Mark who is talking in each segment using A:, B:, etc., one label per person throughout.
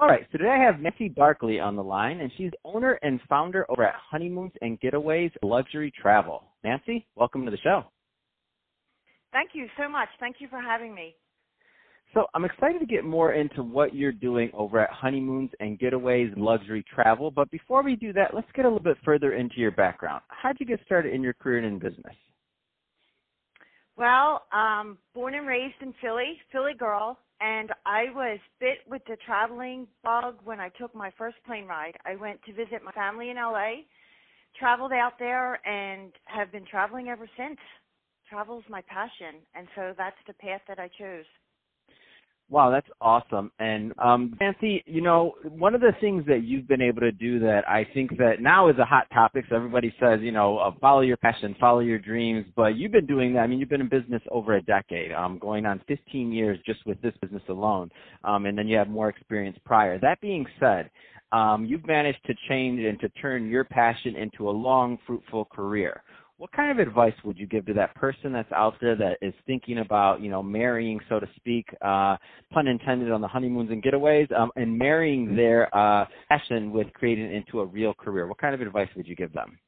A: All right, so today I have Nancy Barkley on the line, and she's owner and founder over at Honeymoons and Getaways Luxury Travel. Nancy, welcome to the show.
B: Thank you so much. Thank you for having me.
A: So I'm excited to get more into what you're doing over at Honeymoons and Getaways Luxury Travel. But before we do that, let's get a little bit further into your background. How'd you get started in your career and in business?
B: Well, um, born and raised in Philly, Philly girl, and I was bit with the traveling bug when I took my first plane ride. I went to visit my family in LA, traveled out there, and have been traveling ever since. Travel's my passion, and so that's the path that I chose.
A: Wow, that's awesome. And um, Nancy, you know, one of the things that you've been able to do that I think that now is a hot topic. So everybody says, you know, uh, follow your passion, follow your dreams. But you've been doing that. I mean, you've been in business over a decade, um, going on 15 years just with this business alone. Um, and then you have more experience prior. That being said, um, you've managed to change and to turn your passion into a long, fruitful career what kind of advice would you give to that person that's out there that is thinking about, you know, marrying, so to speak, uh, pun intended on the honeymoons and getaways, um, and marrying their uh, passion with creating it into a real career? What kind of advice would you give them?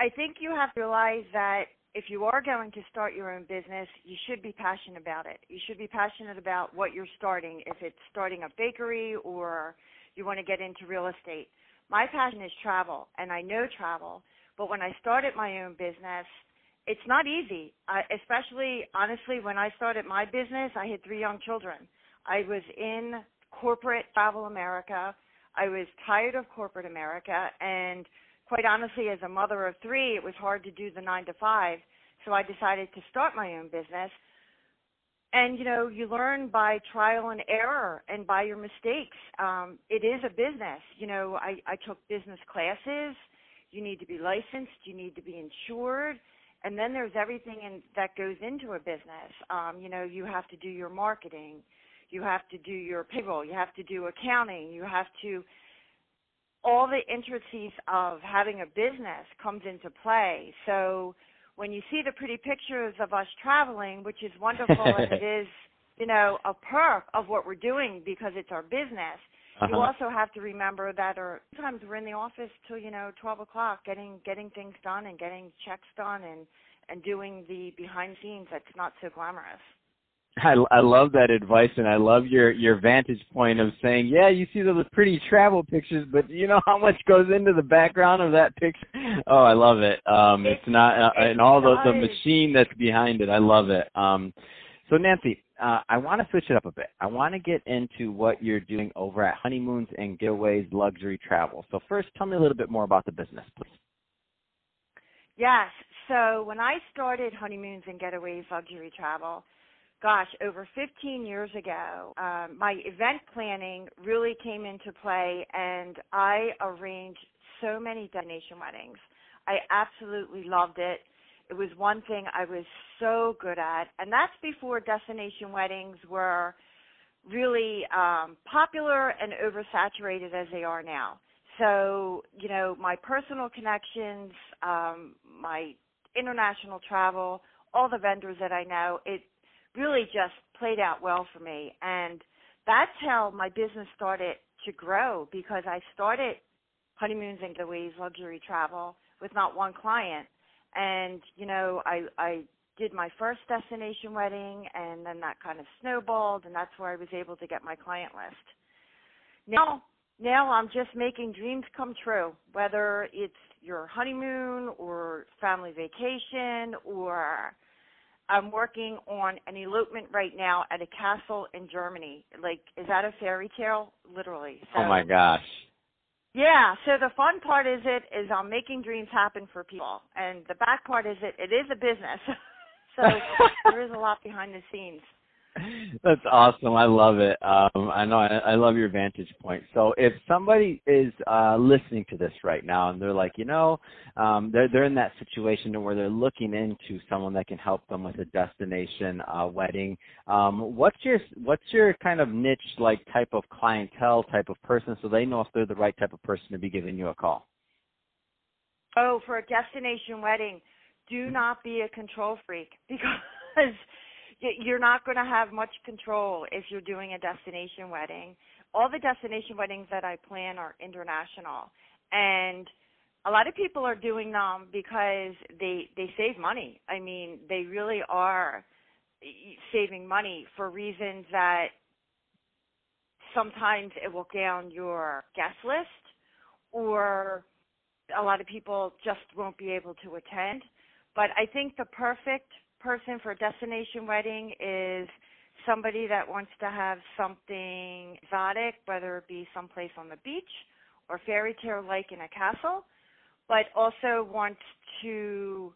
B: I think you have to realize that if you are going to start your own business, you should be passionate about it. You should be passionate about what you're starting, if it's starting a bakery or you want to get into real estate. My passion is travel, and I know travel but when I started my own business, it's not easy. I, especially honestly, when I started my business, I had three young children. I was in corporate travel America. I was tired of corporate America, and quite honestly, as a mother of three, it was hard to do the nine to five. So I decided to start my own business. And you know, you learn by trial and error and by your mistakes. Um, it is a business. You know, I, I took business classes you need to be licensed, you need to be insured, and then there's everything in, that goes into a business. Um, you know, you have to do your marketing, you have to do your payroll, you have to do accounting, you have to all the intricacies of having a business comes into play. So when you see the pretty pictures of us traveling, which is wonderful and it is, you know, a perk of what we're doing because it's our business, uh-huh. You also have to remember that, or sometimes we're in the office till you know twelve o'clock, getting getting things done and getting checks done and and doing the behind scenes that's not so glamorous.
A: I, I love that advice, and I love your your vantage point of saying, yeah, you see those pretty travel pictures, but you know how much goes into the background of that picture. Oh, I love it. Um, it's, it's not, uh, and all the the machine that's behind it. I love it. Um, so Nancy, uh, I want to switch it up a bit. I want to get into what you're doing over at Honeymoons and Getaways Luxury Travel. So first, tell me a little bit more about the business, please.
B: Yes. So when I started Honeymoons and Getaways Luxury Travel, gosh, over 15 years ago, um, my event planning really came into play, and I arranged so many destination weddings. I absolutely loved it. It was one thing I was so good at, and that's before destination weddings were really um, popular and oversaturated as they are now. So, you know, my personal connections, um, my international travel, all the vendors that I know, it really just played out well for me. And that's how my business started to grow because I started Honeymoons and Getaways Luxury Travel with not one client and you know i i did my first destination wedding and then that kind of snowballed and that's where i was able to get my client list. Now now i'm just making dreams come true whether it's your honeymoon or family vacation or i'm working on an elopement right now at a castle in germany. Like is that a fairy tale? Literally.
A: So, oh my gosh
B: yeah, so the fun part is it is I'm making dreams happen for people, and the back part is it it is a business, so there is a lot behind the scenes.
A: That's awesome. I love it. Um, I know I, I, love your vantage point. So if somebody is uh, listening to this right now and they're like, you know, um, they're they're in that situation where they're looking into someone that can help them with a destination uh, wedding. Um, what's your what's your kind of niche like type of clientele type of person so they know if they're the right type of person to be giving you a call?
B: Oh, for a destination wedding, do not be a control freak because you're not going to have much control if you're doing a destination wedding. All the destination weddings that I plan are international, and a lot of people are doing them because they they save money. I mean, they really are saving money for reasons that sometimes it will down your guest list or a lot of people just won't be able to attend. But I think the perfect person for a destination wedding is somebody that wants to have something exotic, whether it be someplace on the beach or fairy tale like in a castle, but also wants to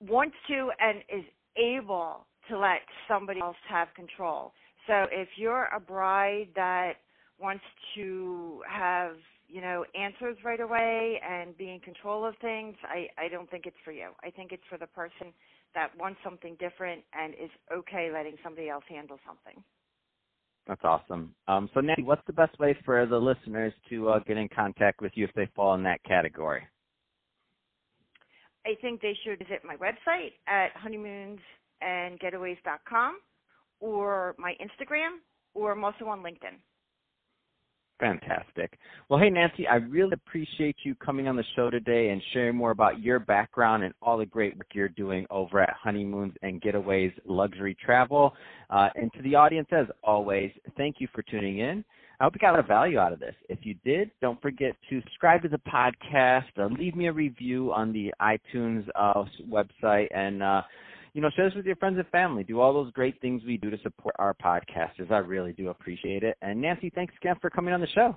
B: wants to and is able to let somebody else have control. So if you're a bride that wants to have you know, answers right away and be in control of things, I, I don't think it's for you. I think it's for the person that wants something different and is okay letting somebody else handle something.
A: That's awesome. Um, so, Nancy, what's the best way for the listeners to uh, get in contact with you if they fall in that category?
B: I think they should visit my website at honeymoonsandgetaways.com or my Instagram, or I'm also on LinkedIn.
A: Fantastic. Well, hey, Nancy, I really appreciate you coming on the show today and sharing more about your background and all the great work you're doing over at Honeymoons and Getaways Luxury Travel. Uh, and to the audience, as always, thank you for tuning in. I hope you got a lot of value out of this. If you did, don't forget to subscribe to the podcast, uh, leave me a review on the iTunes uh, website, and uh, you know, share this with your friends and family. Do all those great things we do to support our podcasters. I really do appreciate it. And Nancy, thanks again for coming on the show.